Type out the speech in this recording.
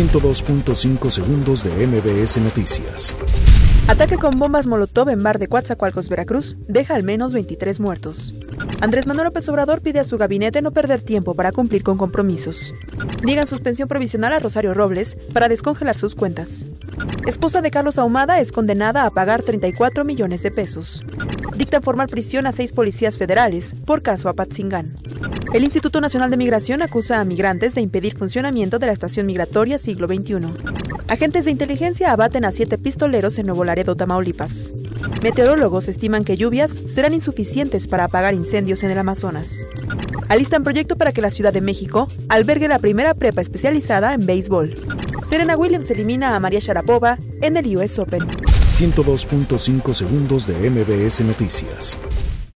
102.5 segundos de MBS Noticias. Ataque con bombas Molotov en bar de Coatzacoalcos, Veracruz, deja al menos 23 muertos. Andrés Manuel López Obrador pide a su gabinete no perder tiempo para cumplir con compromisos. Niegan suspensión provisional a Rosario Robles para descongelar sus cuentas. Esposa de Carlos Ahumada es condenada a pagar 34 millones de pesos. Dictan formal prisión a seis policías federales por caso Apatzingán. El Instituto Nacional de Migración acusa a migrantes de impedir funcionamiento de la estación migratoria siglo XXI. Agentes de inteligencia abaten a siete pistoleros en Nuevo Laredo, Tamaulipas. Meteorólogos estiman que lluvias serán insuficientes para apagar incendios en el Amazonas. Alistan proyecto para que la Ciudad de México albergue la primera prepa especializada en béisbol. Serena Williams elimina a María Sharapova en el US Open. 102.5 segundos de MBS Noticias.